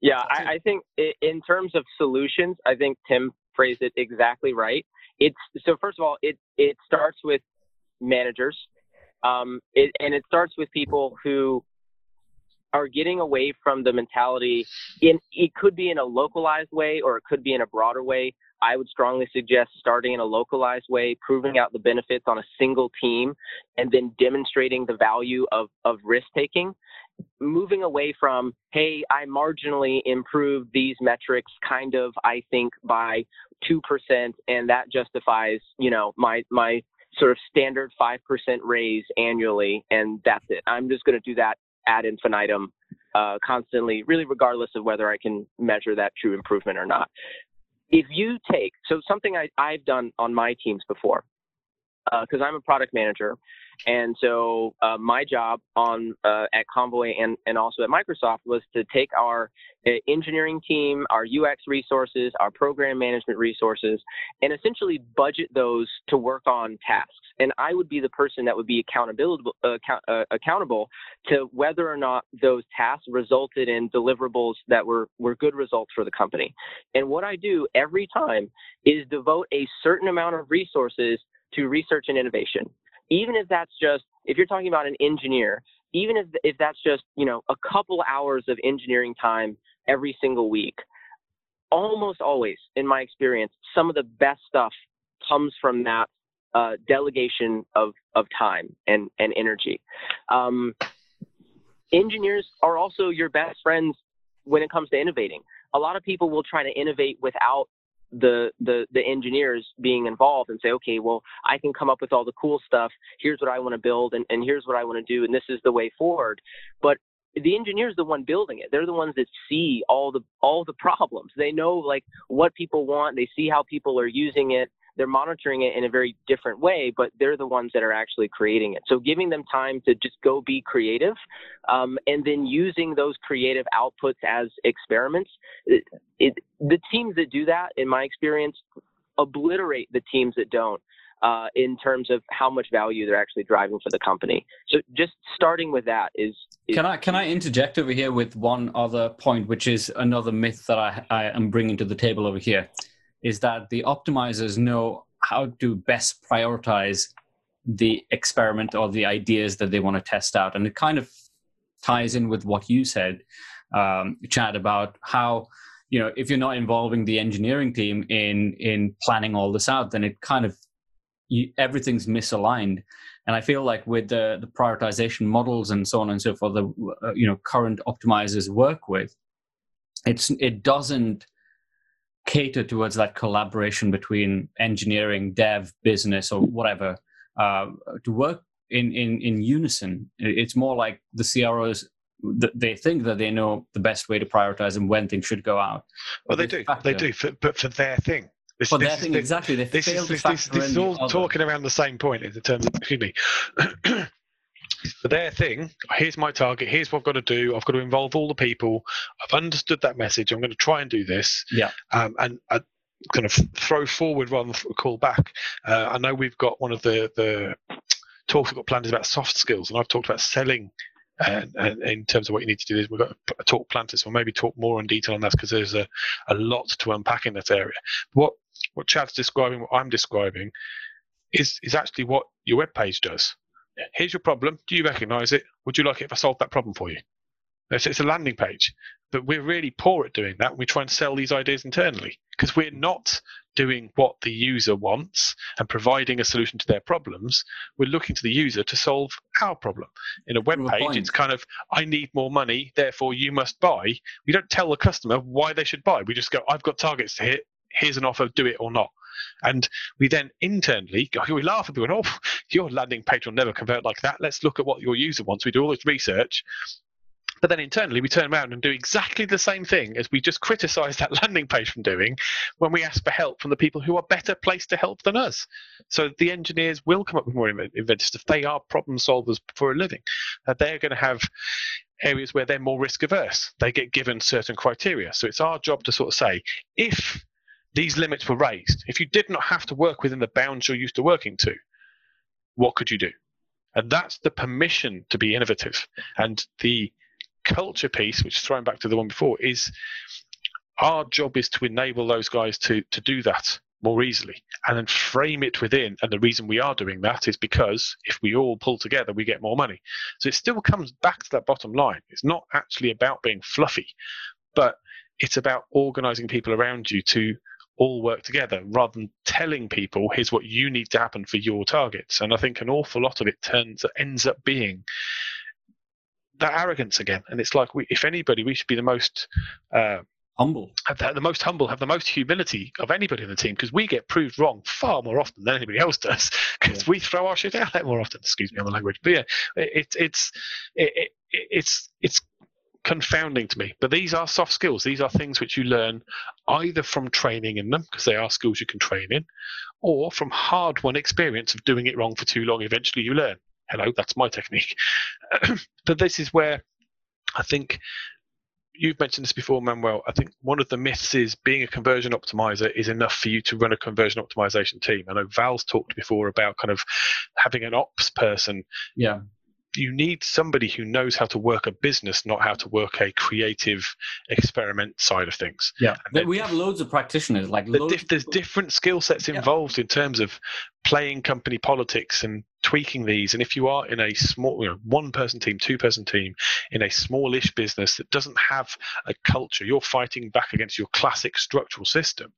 Yeah, I, I think in terms of solutions, I think Tim phrased it exactly right. It's so first of all, it it starts with managers, um, it, and it starts with people who are getting away from the mentality. In it could be in a localized way, or it could be in a broader way. I would strongly suggest starting in a localized way, proving out the benefits on a single team, and then demonstrating the value of of risk taking moving away from hey i marginally improved these metrics kind of i think by 2% and that justifies you know my my sort of standard 5% raise annually, and that's it. I'm just going to do that ad infinitum uh, constantly, really, regardless of whether I can measure that true improvement or not. If you take, so something I, I've done on my teams before, because uh, I'm a product manager, and so uh, my job on uh, at Convoy and, and also at Microsoft was to take our uh, engineering team, our UX resources, our program management resources, and essentially budget those to work on tasks. And I would be the person that would be accountable uh, uh, accountable to whether or not those tasks resulted in deliverables that were were good results for the company. And what I do every time is devote a certain amount of resources to research and innovation. Even if that's just if you're talking about an engineer even if if that's just you know a couple hours of engineering time every single week almost always in my experience some of the best stuff comes from that uh, delegation of of time and and energy. Um, engineers are also your best friends when it comes to innovating. A lot of people will try to innovate without the the the engineers being involved and say okay well i can come up with all the cool stuff. Here's what i want to build and, and here's what i want to do and this is the way forward. But the engineer's the one building it. They're the ones that see all the all the problems. They know like what people want. They see how people are using it they're monitoring it in a very different way, but they're the ones that are actually creating it. So giving them time to just go be creative, um, and then using those creative outputs as experiments. It, it, the teams that do that, in my experience, obliterate the teams that don't. Uh, in terms of how much value they're actually driving for the company. So just starting with that is, is. can I can I interject over here with one other point, which is another myth that I, I am bringing to the table over here is that the optimizers know how to best prioritize the experiment or the ideas that they want to test out. And it kind of ties in with what you said, um, Chad, about how you know if you're not involving the engineering team in in planning all this out, then it kind of you, everything's misaligned. And I feel like with the the prioritization models and so on and so forth, the uh, you know current optimizers work with, it's it doesn't cater towards that collaboration between engineering, dev, business, or whatever uh, to work in, in, in unison. It's more like the CROs they think that they know the best way to prioritize and when things should go out. Well, they do. Factor, they do, for, but for their thing. This, for their thing, exactly. They this fail is, to this, this, this is all talking around the same point in terms of, excuse me. For their thing, here's my target, here's what I've got to do. I've got to involve all the people. I've understood that message. I'm going to try and do this. Yeah. Um, and I kind of throw forward rather than call back. Uh, I know we've got one of the, the talks we've got planned is about soft skills, and I've talked about selling and, and, in terms of what you need to do, is we've got a talk planned, so we'll maybe talk more in detail on that because there's a, a lot to unpack in that area. What what Chad's describing, what I'm describing, is is actually what your web page does here's your problem. Do you recognize it? Would you like it if I solved that problem for you? It's, it's a landing page, but we're really poor at doing that. We try and sell these ideas internally because we're not doing what the user wants and providing a solution to their problems. We're looking to the user to solve our problem. In a web page, it's kind of, I need more money, therefore you must buy. We don't tell the customer why they should buy. We just go, I've got targets to hit. Here's an offer, do it or not. And we then internally, we laugh at people, oh, your landing page will never convert like that. Let's look at what your user wants. We do all this research. But then internally, we turn around and do exactly the same thing as we just criticise that landing page from doing when we ask for help from the people who are better placed to help than us. So the engineers will come up with more inventive stuff. They are problem solvers for a living. Uh, they're going to have areas where they're more risk averse. They get given certain criteria. So it's our job to sort of say, if these limits were raised. If you did not have to work within the bounds you're used to working to, what could you do? And that's the permission to be innovative. And the culture piece, which is thrown back to the one before, is our job is to enable those guys to to do that more easily and then frame it within. And the reason we are doing that is because if we all pull together, we get more money. So it still comes back to that bottom line. It's not actually about being fluffy, but it's about organizing people around you to all work together rather than telling people here's what you need to happen for your targets and i think an awful lot of it turns ends up being that arrogance again and it's like we, if anybody we should be the most uh, humble. Have the, the most humble, have the most humility of anybody in the team because we get proved wrong far more often than anybody else does because yeah. we throw our shit out more often. Excuse me on the language, but yeah, it, it's it, it, it's it's confounding to me. But these are soft skills. These are things which you learn either from training in them, because they are skills you can train in, or from hard won experience of doing it wrong for too long. Eventually you learn. Hello, that's my technique. but this is where I think you've mentioned this before, Manuel. I think one of the myths is being a conversion optimizer is enough for you to run a conversion optimization team. I know Val's talked before about kind of having an ops person yeah you need somebody who knows how to work a business, not how to work a creative experiment side of things. Yeah, we have loads of practitioners. Like the diff- there's different skill sets involved yeah. in terms of playing company politics and tweaking these. And if you are in a small, you know, one person team, two person team, in a smallish business that doesn't have a culture, you're fighting back against your classic structural system.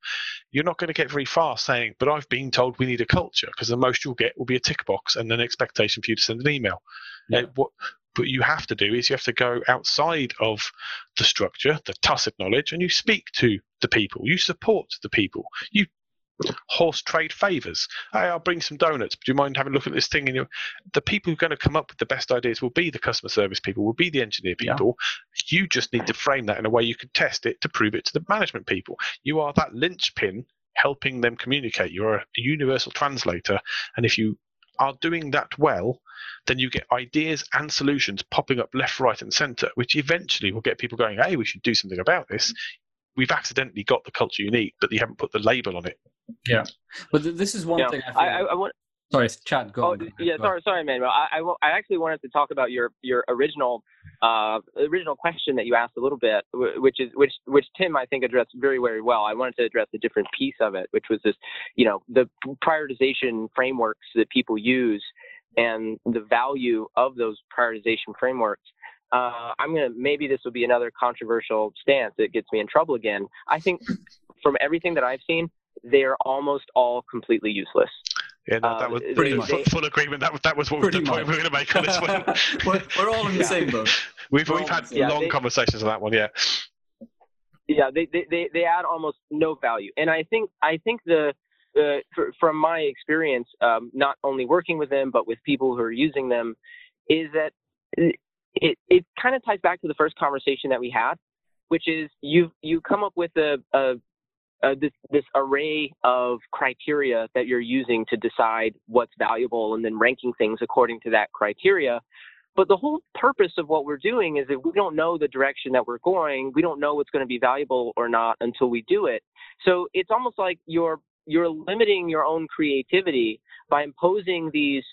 You're not going to get very far saying, "But I've been told we need a culture," because the most you'll get will be a tick box and an expectation for you to send an email. Yeah. Uh, what but you have to do is you have to go outside of the structure, the tacit knowledge, and you speak to the people. You support the people. You horse trade favors. Hey, I'll bring some donuts. Do you mind having a look at this thing? And you, the people who are going to come up with the best ideas will be the customer service people, will be the engineer people. Yeah. You just need to frame that in a way you can test it to prove it to the management people. You are that linchpin helping them communicate. You're a universal translator, and if you are doing that well, then you get ideas and solutions popping up left, right, and center, which eventually will get people going, hey, we should do something about this. We've accidentally got the culture you need, but you haven't put the label on it. Yeah. But this is one yeah. thing I, I, I, want. Sorry, Chad, go oh, on. Yeah, go sorry, sorry, Manuel. I, I, I, actually wanted to talk about your your original uh, original question that you asked a little bit, which is which which Tim I think addressed very very well. I wanted to address a different piece of it, which was this, you know, the prioritization frameworks that people use and the value of those prioritization frameworks. Uh, I'm gonna maybe this will be another controversial stance that gets me in trouble again. I think from everything that I've seen, they are almost all completely useless. Yeah, no, that was uh, pretty much full, full, agreement. That was that was what the point we were going to make on this one. we're, we're, all in the yeah. same boat. We've we've had yeah, long they, conversations on that one. Yeah. Yeah, they, they they add almost no value, and I think I think the uh, for, from my experience, um, not only working with them but with people who are using them, is that it it kind of ties back to the first conversation that we had, which is you you come up with a, a uh, this this array of criteria that you're using to decide what's valuable and then ranking things according to that criteria. But the whole purpose of what we're doing is that we don't know the direction that we're going. We don't know what's going to be valuable or not until we do it. So it's almost like you're you're limiting your own creativity by imposing these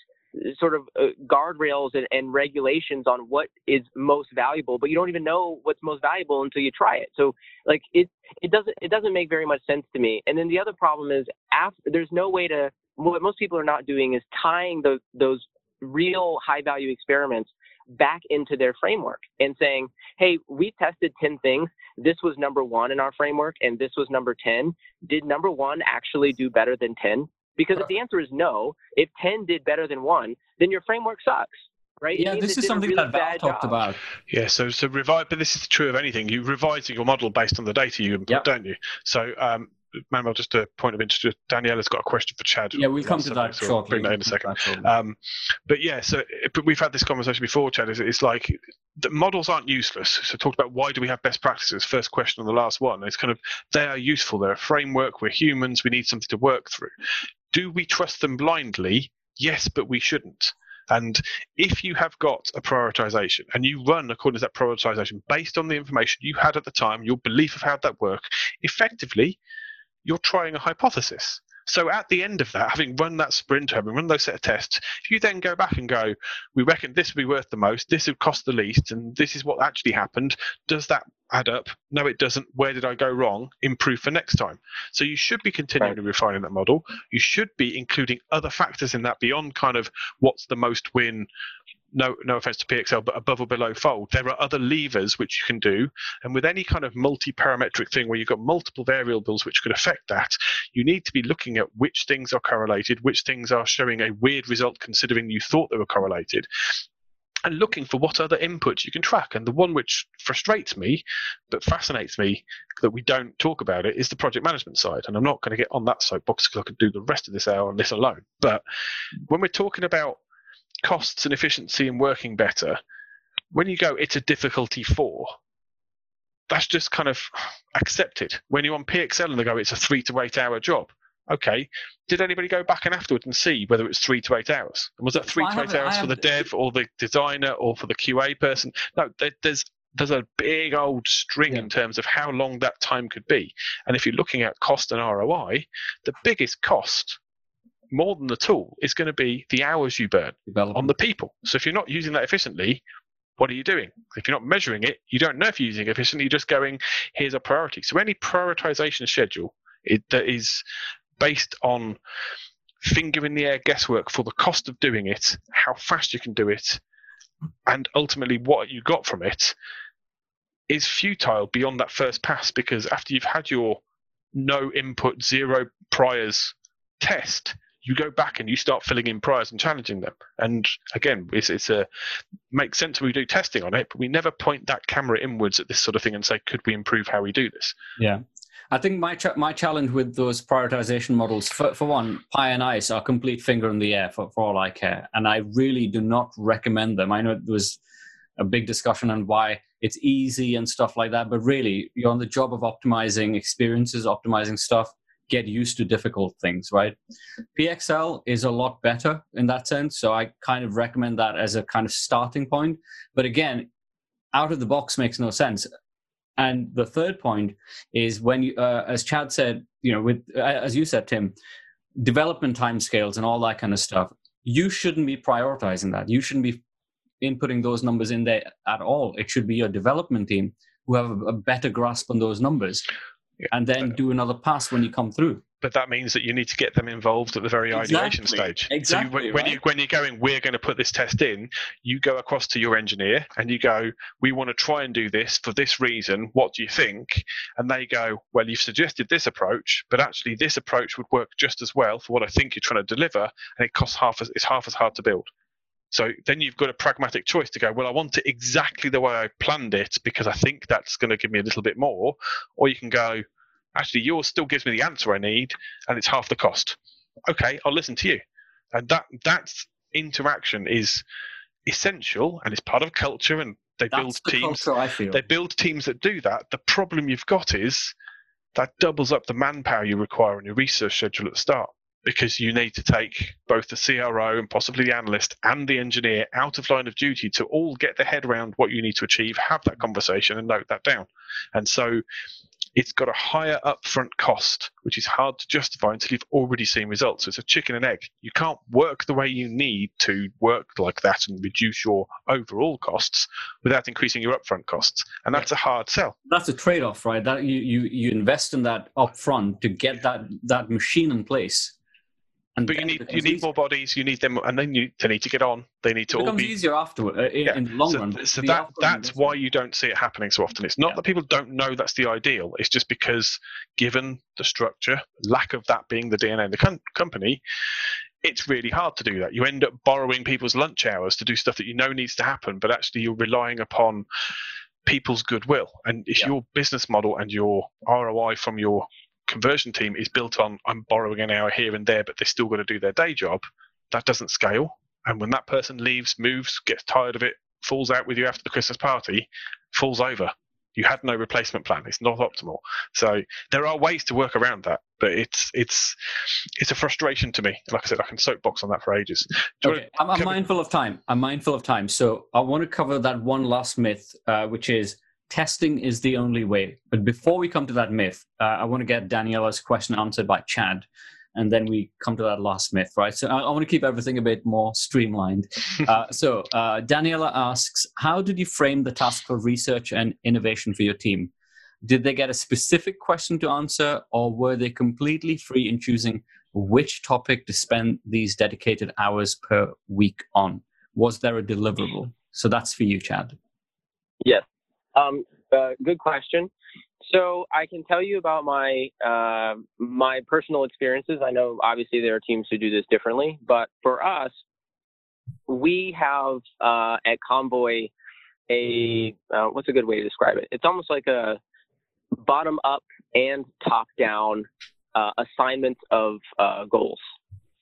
sort of uh, guardrails and, and, regulations on what is most valuable, but you don't even know what's most valuable until you try it. So like it it doesn't it doesn't make very much sense to me. And then the other problem is after there's no way to what most people are not doing is tying the, those real high value experiments back into their framework and saying, hey, we tested 10 things. This was number one in our framework, and this was number 10. Did number one actually do better than 10? Because if the answer is no, if 10 did better than one, then your framework sucks. Right? Yeah, this is something really that Val talked job. about. Yeah, so so revise, but this is true of anything. You revise your model based on the data you input, yep. don't you? So um, Manuel, just a point of interest. Daniela's got a question for Chad. Yeah, we'll come to that so shortly. Bring that in a second. Um, but yeah, so but we've had this conversation before, Chad. It's, it's like the models aren't useless. So talked about why do we have best practices? First question on the last one. It's kind of they are useful. They're a framework. We're humans. We need something to work through. Do we trust them blindly? Yes, but we shouldn't. And if you have got a prioritization and you run according to that prioritization based on the information you had at the time, your belief of how that work, effectively, you're trying a hypothesis. So at the end of that, having run that sprint, having run those set of tests, if you then go back and go, we reckon this would be worth the most, this would cost the least, and this is what actually happened, does that add up? No, it doesn't. Where did I go wrong? Improve for next time. So you should be continually right. refining that model. You should be including other factors in that beyond kind of what's the most win, no no offense to PXL, but above or below fold. There are other levers which you can do, and with any kind of multi-parametric thing where you've got multiple variables which could affect that, you need to be looking at which things are correlated, which things are showing a weird result considering you thought they were correlated. and looking for what other inputs you can track. And the one which frustrates me, but fascinates me that we don't talk about it, is the project management side. And I'm not going to get on that soapbox because I could do the rest of this hour on this alone. But when we're talking about costs and efficiency and working better, when you go, it's a difficulty four, that's just kind of accepted. When you're on PXL and they go, it's a three to eight hour job. Okay, did anybody go back and afterwards and see whether it's three to eight hours? And was that three well, to eight hours for the dev or the designer or for the QA person? No, there, there's there's a big old string yeah. in terms of how long that time could be. And if you're looking at cost and ROI, the biggest cost more than the tool is going to be the hours you burn on the people. So if you're not using that efficiently, what are you doing? If you're not measuring it, you don't know if you're using it efficiently. You're just going, here's a priority. So any prioritization schedule it, that is based on finger in the air guesswork for the cost of doing it, how fast you can do it, and ultimately what you got from it is futile beyond that first pass because after you've had your no input, zero priors test, you go back and you start filling in priors and challenging them. And again, it's, it's a makes sense when we do testing on it, but we never point that camera inwards at this sort of thing and say, could we improve how we do this? Yeah. I think my ch- my challenge with those prioritization models, for, for one, PIE and ICE are complete finger in the air for, for all I care, and I really do not recommend them. I know there was a big discussion on why it's easy and stuff like that, but really, you're on the job of optimizing experiences, optimizing stuff get used to difficult things, right? PXL is a lot better in that sense. So I kind of recommend that as a kind of starting point. But again, out of the box makes no sense. And the third point is when you, uh, as Chad said, you know, with uh, as you said, Tim, development timescales and all that kind of stuff. You shouldn't be prioritizing that. You shouldn't be inputting those numbers in there at all. It should be your development team who have a better grasp on those numbers and then do another pass when you come through. But that means that you need to get them involved at the very exactly. ideation stage. Exactly. So you, when, right? you, when you're going, we're going to put this test in, you go across to your engineer and you go, we want to try and do this for this reason. What do you think? And they go, well, you've suggested this approach, but actually this approach would work just as well for what I think you're trying to deliver, and it costs half as it's half as hard to build. So then you've got a pragmatic choice to go, well, I want it exactly the way I planned it because I think that's going to give me a little bit more. Or you can go, actually, yours still gives me the answer I need and it's half the cost. Okay, I'll listen to you. And that that interaction is essential and it's part of culture and they that's build the teams. I feel. They build teams that do that. The problem you've got is that doubles up the manpower you require on your research schedule at the start because you need to take both the CRO and possibly the analyst and the engineer out of line of duty to all get their head around what you need to achieve, have that conversation, and note that down. And so it's got a higher upfront cost, which is hard to justify until you've already seen results. So it's a chicken and egg. You can't work the way you need to work like that and reduce your overall costs without increasing your upfront costs. And that's a hard sell. That's a trade-off, right? That you, you, you invest in that upfront to get that, that machine in place and but you need you need more bodies. You need them, and then you they need to get on. They need to it all be easier afterward uh, in, yeah. in, the long so, run. So that that's why you don't see it happening so often. It's not yeah. that people don't know that's the ideal. It's just because, given the structure, lack of that being the DNA of the com- company, it's really hard to do that. You end up borrowing people's lunch hours to do stuff that you know needs to happen, but actually you're relying upon people's goodwill. And if yeah. your business model and your ROI from your conversion team is built on I'm borrowing an hour here and there, but they're still got to do their day job, that doesn't scale. And when that person leaves, moves, gets tired of it, falls out with you after the Christmas party, falls over. You had no replacement plan. It's not optimal. So there are ways to work around that, but it's it's it's a frustration to me. Like I said, I can soapbox on that for ages. Okay. I'm, I'm mindful of time. I'm mindful of time. So I want to cover that one last myth, uh, which is testing is the only way. But before we come to that myth, uh, I want to get Daniela's question answered by Chad, and then we come to that last myth, right? So I, I want to keep everything a bit more streamlined. uh, so uh, Daniela asks, how did you frame the task for research and innovation for your team? Did they get a specific question to answer, or were they completely free in choosing which topic to spend these dedicated hours per week on? Was there a deliverable? So that's for you, Chad. Yes. Um, uh, good question. So I can tell you about my uh, my personal experiences. I know obviously there are teams who do this differently, but for us, we have uh, at Convoy a uh, what's a good way to describe it? It's almost like a bottom up and top down uh, assignment of uh, goals.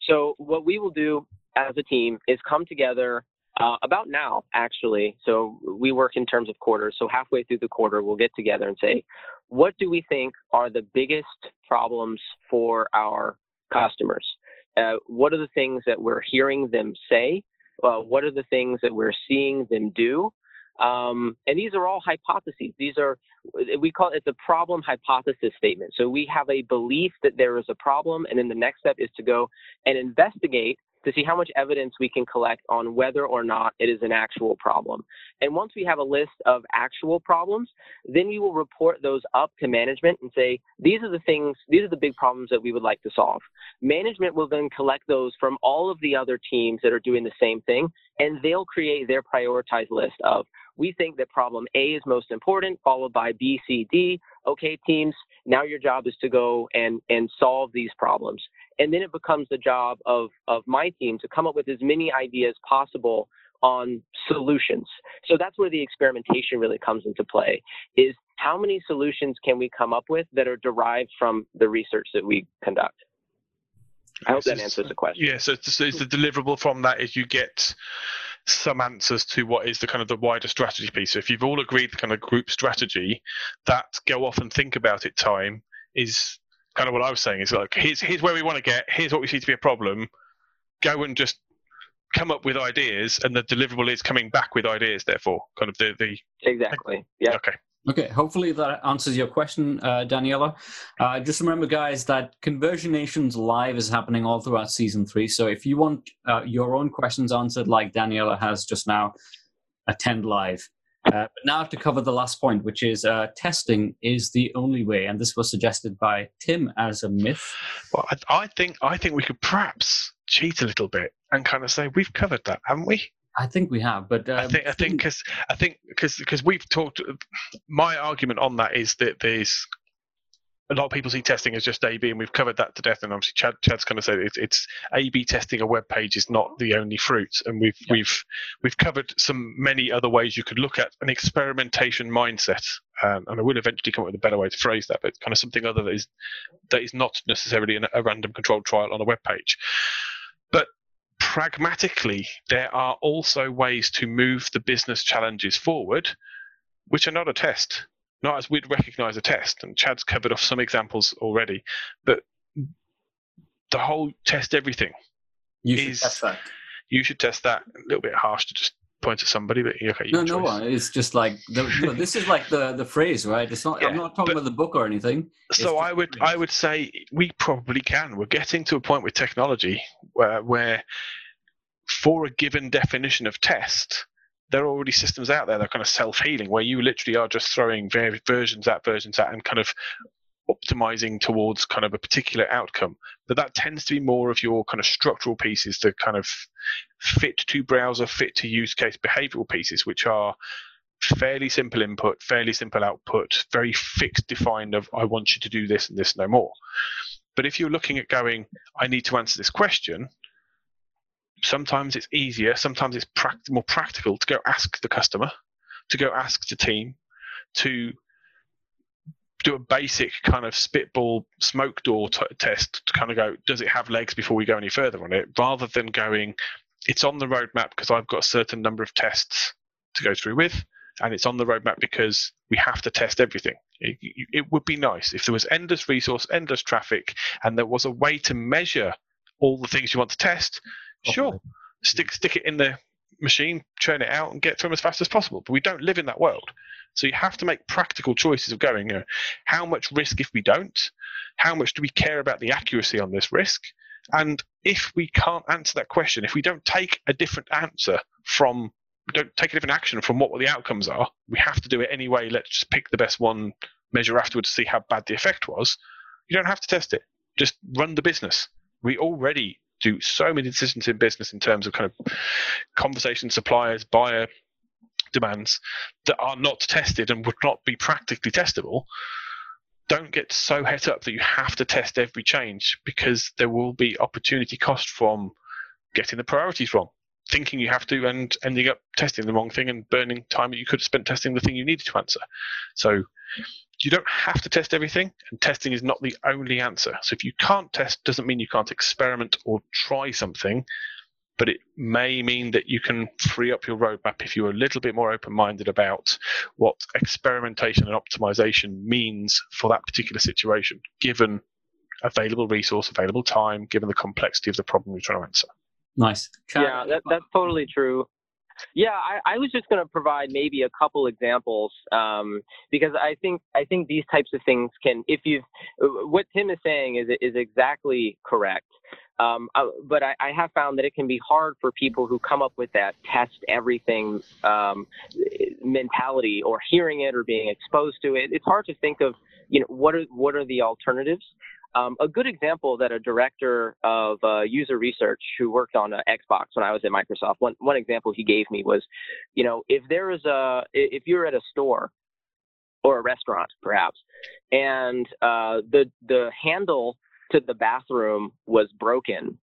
So what we will do as a team is come together uh, about now, actually. So we work in terms of quarters. So halfway through the quarter, we'll get together and say, what do we think are the biggest problems for our customers? Uh, what are the things that we're hearing them say? Uh, what are the things that we're seeing them do? Um, and these are all hypotheses. These are, we call it the problem hypothesis statement. So we have a belief that there is a problem, and then the next step is to go and investigate to see how much evidence we can collect on whether or not it is an actual problem. And once we have a list of actual problems, then we will report those up to management and say, these are the things, these are the big problems that we would like to solve. Management will then collect those from all of the other teams that are doing the same thing, and they'll create their prioritized list of, we think that problem A is most important, followed by B, C, D. Okay, teams, now your job is to go and, and solve these problems. And then it becomes the job of, of my team to come up with as many ideas possible on solutions. So that's where the experimentation really comes into play is how many solutions can we come up with that are derived from the research that we conduct? I hope that answers the question. Yeah, so, so the deliverable from that is you get some answers to what is the kind of the wider strategy piece. So if you've all agreed the kind of group strategy, that go off and think about it time is kind of what I was saying. Is like here's here's where we want to get. Here's what we see to be a problem. Go and just come up with ideas, and the deliverable is coming back with ideas. Therefore, kind of the the exactly. Yeah. Okay. Okay, hopefully that answers your question, uh, Daniela. Uh, just remember, guys, that Conversionations Live is happening all throughout season three. So if you want uh, your own questions answered, like Daniela has just now, attend live. Uh, but now to cover the last point, which is uh, testing is the only way, and this was suggested by Tim as a myth. Well, I, I think I think we could perhaps cheat a little bit and kind of say we've covered that, haven't we? I think we have, but uh, I think I think because I think because because we've talked. My argument on that is that there's a lot of people see testing as just A/B, and we've covered that to death. And obviously, Chad, Chad's kind of said it's, it's A/B testing a web page is not the only fruit, and we've yeah. we've we've covered some many other ways you could look at an experimentation mindset. Um, and I will eventually come up with a better way to phrase that, but kind of something other that is that is not necessarily an, a random controlled trial on a web page. Pragmatically, there are also ways to move the business challenges forward, which are not a test, not as we'd recognize a test. And Chad's covered off some examples already, but the whole test everything you should is, test that. You should test that. A little bit harsh to just point at somebody, but you're okay. No, no, it's just like the, this is like the the phrase, right? It's not. Yeah, I'm not talking about the book or anything. So I would I would say we probably can. We're getting to a point with technology where where for a given definition of test, there are already systems out there that are kind of self-healing, where you literally are just throwing various versions at versions at and kind of optimizing towards kind of a particular outcome. But that tends to be more of your kind of structural pieces, the kind of fit to browser, fit to use case behavioral pieces, which are fairly simple input, fairly simple output, very fixed defined of I want you to do this and this no more. But if you're looking at going, I need to answer this question, sometimes it's easier, sometimes it's pract- more practical to go ask the customer, to go ask the team, to do a basic kind of spitball smoke door t- test to kind of go, does it have legs before we go any further on it, rather than going, it's on the roadmap because I've got a certain number of tests to go through with, and it's on the roadmap because we have to test everything. It, it would be nice if there was endless resource, endless traffic, and there was a way to measure all the things you want to test Sure, stick stick it in the machine, churn it out, and get through them as fast as possible. But we don't live in that world. So you have to make practical choices of going, you know, how much risk if we don't? How much do we care about the accuracy on this risk? And if we can't answer that question, if we don't take a different answer from, don't take a different action from what the outcomes are, we have to do it anyway. Let's just pick the best one, measure afterwards to see how bad the effect was. You don't have to test it. Just run the business. We already do so many decisions in business in terms of kind of conversation suppliers, buyer demands that are not tested and would not be practically testable. Don't get so het up that you have to test every change because there will be opportunity cost from getting the priorities wrong. thinking you have to and ending up testing the wrong thing and burning time that you could have spent testing the thing you needed to answer. So you don't have to test everything, and testing is not the only answer. So if you can't test, doesn't mean you can't experiment or try something, but it may mean that you can free up your roadmap if you're a little bit more open-minded about what experimentation and optimization means for that particular situation, given available resource, available time, given the complexity of the problem you're trying to answer. Nice. yeah, that, that's totally true. Yeah, I, I was just going to provide maybe a couple examples um, because I think I think these types of things can, if you've, what Tim is saying is is exactly correct. Um, uh, but I, I, have found that it can be hard for people who come up with that test everything um, mentality or hearing it or being exposed to it. It's hard to think of, you know, what are what are the alternatives. Um, a good example that a director of uh, user research who worked on uh, Xbox when I was at Microsoft, one, one example he gave me was, you know, if there is a, if you're at a store or a restaurant perhaps, and uh, the the handle to the bathroom was broken,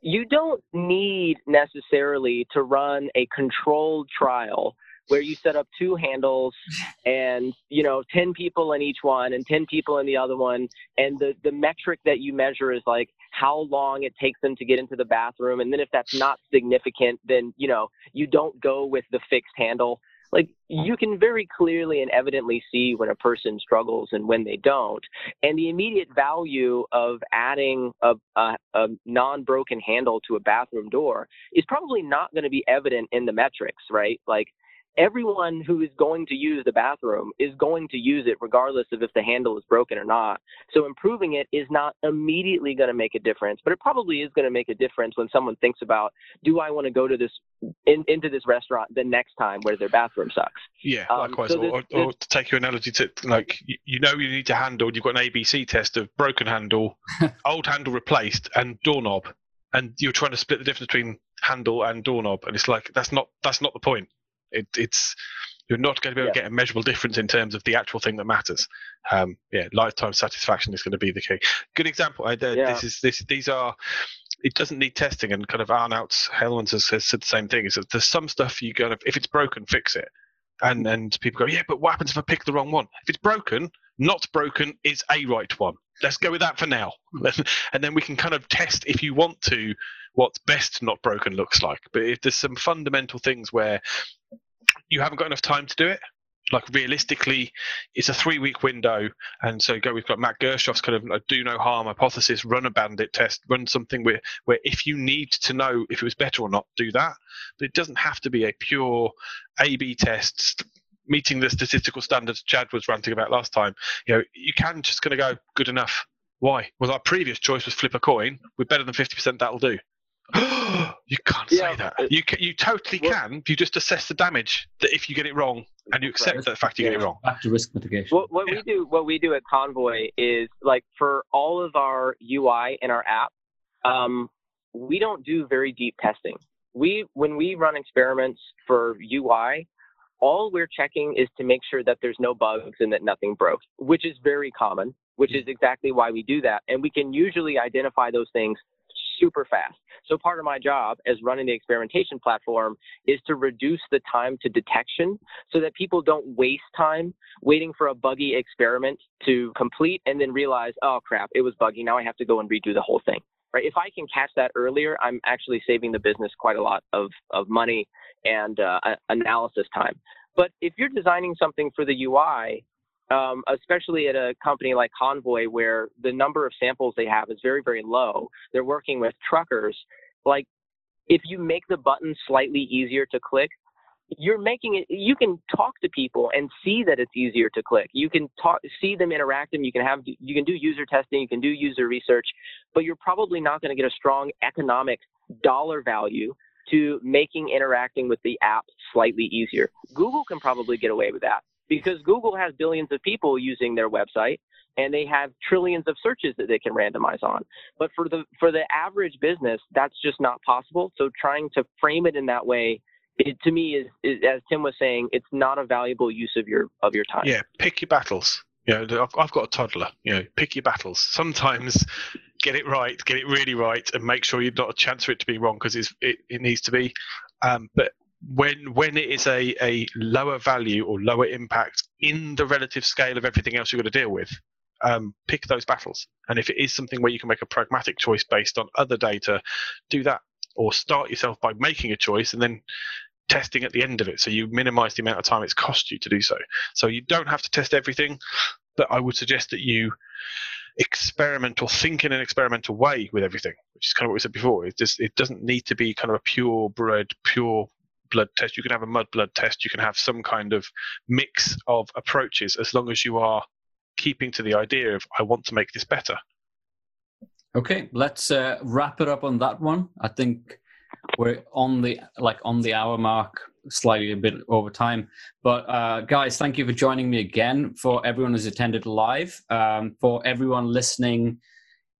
you don't need necessarily to run a controlled trial where you set up two handles and you know 10 people in each one and 10 people in the other one. And the the metric that you measure is like how long it takes them to get into the bathroom. And then if that's not significant then you know you don't go with the fixed handle like you can very clearly and evidently see when a person struggles and when they don't. And the immediate value of adding a, a, a non-broken handle to a bathroom door is probably not going to be evident in the metrics right? Like everyone who is going to use the bathroom is going to use it regardless of if the handle is broken or not. So improving it is not immediately going to make a difference, but it probably is going to make a difference when someone thinks about, do I want to go to this in, into this restaurant the next time where their bathroom sucks? Yeah, um, likewise. So or, or, or, to take your analogy to like, you know, you need to handle. You've got an ABC test of broken handle, old handle replaced, and doorknob, and you're trying to split the difference between handle and doorknob, and it's like that's not that's not the point. It, it's you're not going to be able yeah. to get a measurable difference in terms of the actual thing that matters. Um, yeah, lifetime satisfaction is going to be the key. Good example. I, uh, yeah. This is this. These are. It doesn't need testing, and kind of Arnouts Hellemans has, has said the same thing. Is that there's some stuff you going to if it's broken, fix it. And and people go, yeah, but what happens if I pick the wrong one? If it's broken, not broken is a right one. Let's go with that for now, and then we can kind of test if you want to what best not broken looks like. But if there's some fundamental things where you haven't got enough time to do it. Like realistically, it's a three-week window, and so go. We've got Matt Gershoff's kind of a do no harm hypothesis. Run a bandit test. Run something where, where if you need to know if it was better or not, do that. But it doesn't have to be a pure A/B test meeting the statistical standards Chad was ranting about last time. You know, you can just kind of go good enough. Why? Well, our previous choice was flip a coin. We're better than fifty percent. That'll do. you can't yeah, say that. You can, you totally well, can. You just assess the damage that if you get it wrong and you accept right. the fact you yeah. get it wrong. Back to risk mitigation. What, what yeah. we do, what we do at Convoy is like for all of our UI in our app, um, we don't do very deep testing. We when we run experiments for UI, all we're checking is to make sure that there's no bugs and that nothing broke, which is very common. Which is exactly why we do that, and we can usually identify those things super fast. So part of my job as running the experimentation platform is to reduce the time to detection so that people don't waste time waiting for a buggy experiment to complete and then realize, oh crap, it was buggy. Now I have to go and redo the whole thing. Right? If I can catch that earlier, I'm actually saving the business quite a lot of, of money and uh, analysis time. But if you're designing something for the UI um, especially at a company like Convoy, where the number of samples they have is very, very low. They're working with truckers. Like, if you make the button slightly easier to click, you're making it. You can talk to people and see that it's easier to click. You can talk, see them interacting. You can have, you can do user testing. You can do user research, but you're probably not going to get a strong economic dollar value to making interacting with the app slightly easier. Google can probably get away with that because Google has billions of people using their website and they have trillions of searches that they can randomize on. But for the for the average business, that's just not possible. So trying to frame it in that way it, to me is, is, as Tim was saying, it's not a valuable use of your of your time. Yeah, pick your battles. You know, I've, I've got a toddler. You know, pick your battles. Sometimes get it right, get it really right, and make sure you've not a chance for it to be wrong because it, it needs to be. Um, but when when it is a, a lower value or lower impact in the relative scale of everything else you've got to deal with, um, pick those battles. And if it is something where you can make a pragmatic choice based on other data, do that. Or start yourself by making a choice and then testing at the end of it. So you minimize the amount of time it's cost you to do so. So you don't have to test everything, but I would suggest that you experiment or think in an experimental way with everything, which is kind of what we said before. It just it doesn't need to be kind of a pure bred, pure blood test. You can have a mud blood test. You can have some kind of mix of approaches as long as you are keeping to the idea of I want to make this better. Okay, let's uh, wrap it up on that one. I think we're on the like on the hour mark, slightly a bit over time. But uh, guys, thank you for joining me again. For everyone who's attended live, um, for everyone listening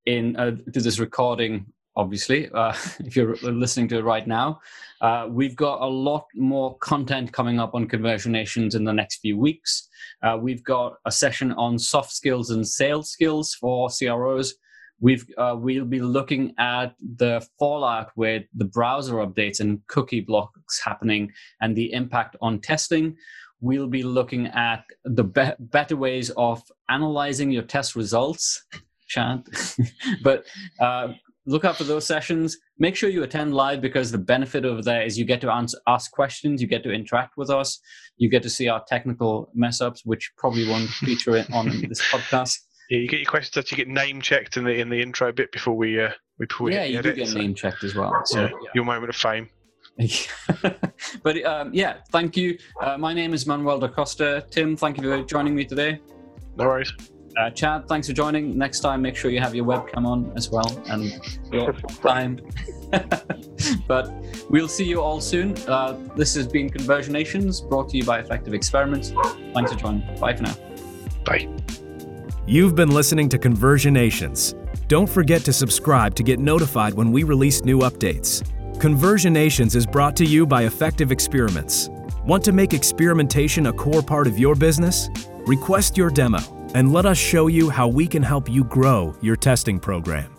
in uh, to this recording obviously, uh, if you're listening to it right now. Uh, we've got a lot more content coming up on conversionations in the next few weeks. Uh, we've got a session on soft skills and sales skills for CROs. We've, uh, we'll be looking at the fallout with the browser updates and cookie blocks happening and the impact on testing. We'll be looking at the be- better ways of analyzing your test results Chad. but uh, look out for those sessions. Make sure you attend live because the benefit of that is you get to answer, ask questions, you get to interact with us, you get to see our technical mess ups, which probably won't feature it on this podcast. Yeah, you get your questions that you get name checked in the in the intro bit before we uh we before we yeah you do get so. name checked as well. So yeah, yeah. your moment of fame. but um, yeah, thank you. Uh, my name is Manuel da Costa. Tim, thank you for joining me today. No worries. Uh, Chad, thanks for joining. Next time, make sure you have your webcam on as well and your time. but we'll see you all soon. Uh, this has been Conversionations, brought to you by Effective Experiments. Thanks for joining. Bye for now. Bye. You've been listening to Conversionations. Don't forget to subscribe to get notified when we release new updates. Conversionations is brought to you by Effective Experiments. Want to make experimentation a core part of your business? Request your demo and let us show you how we can help you grow your testing program.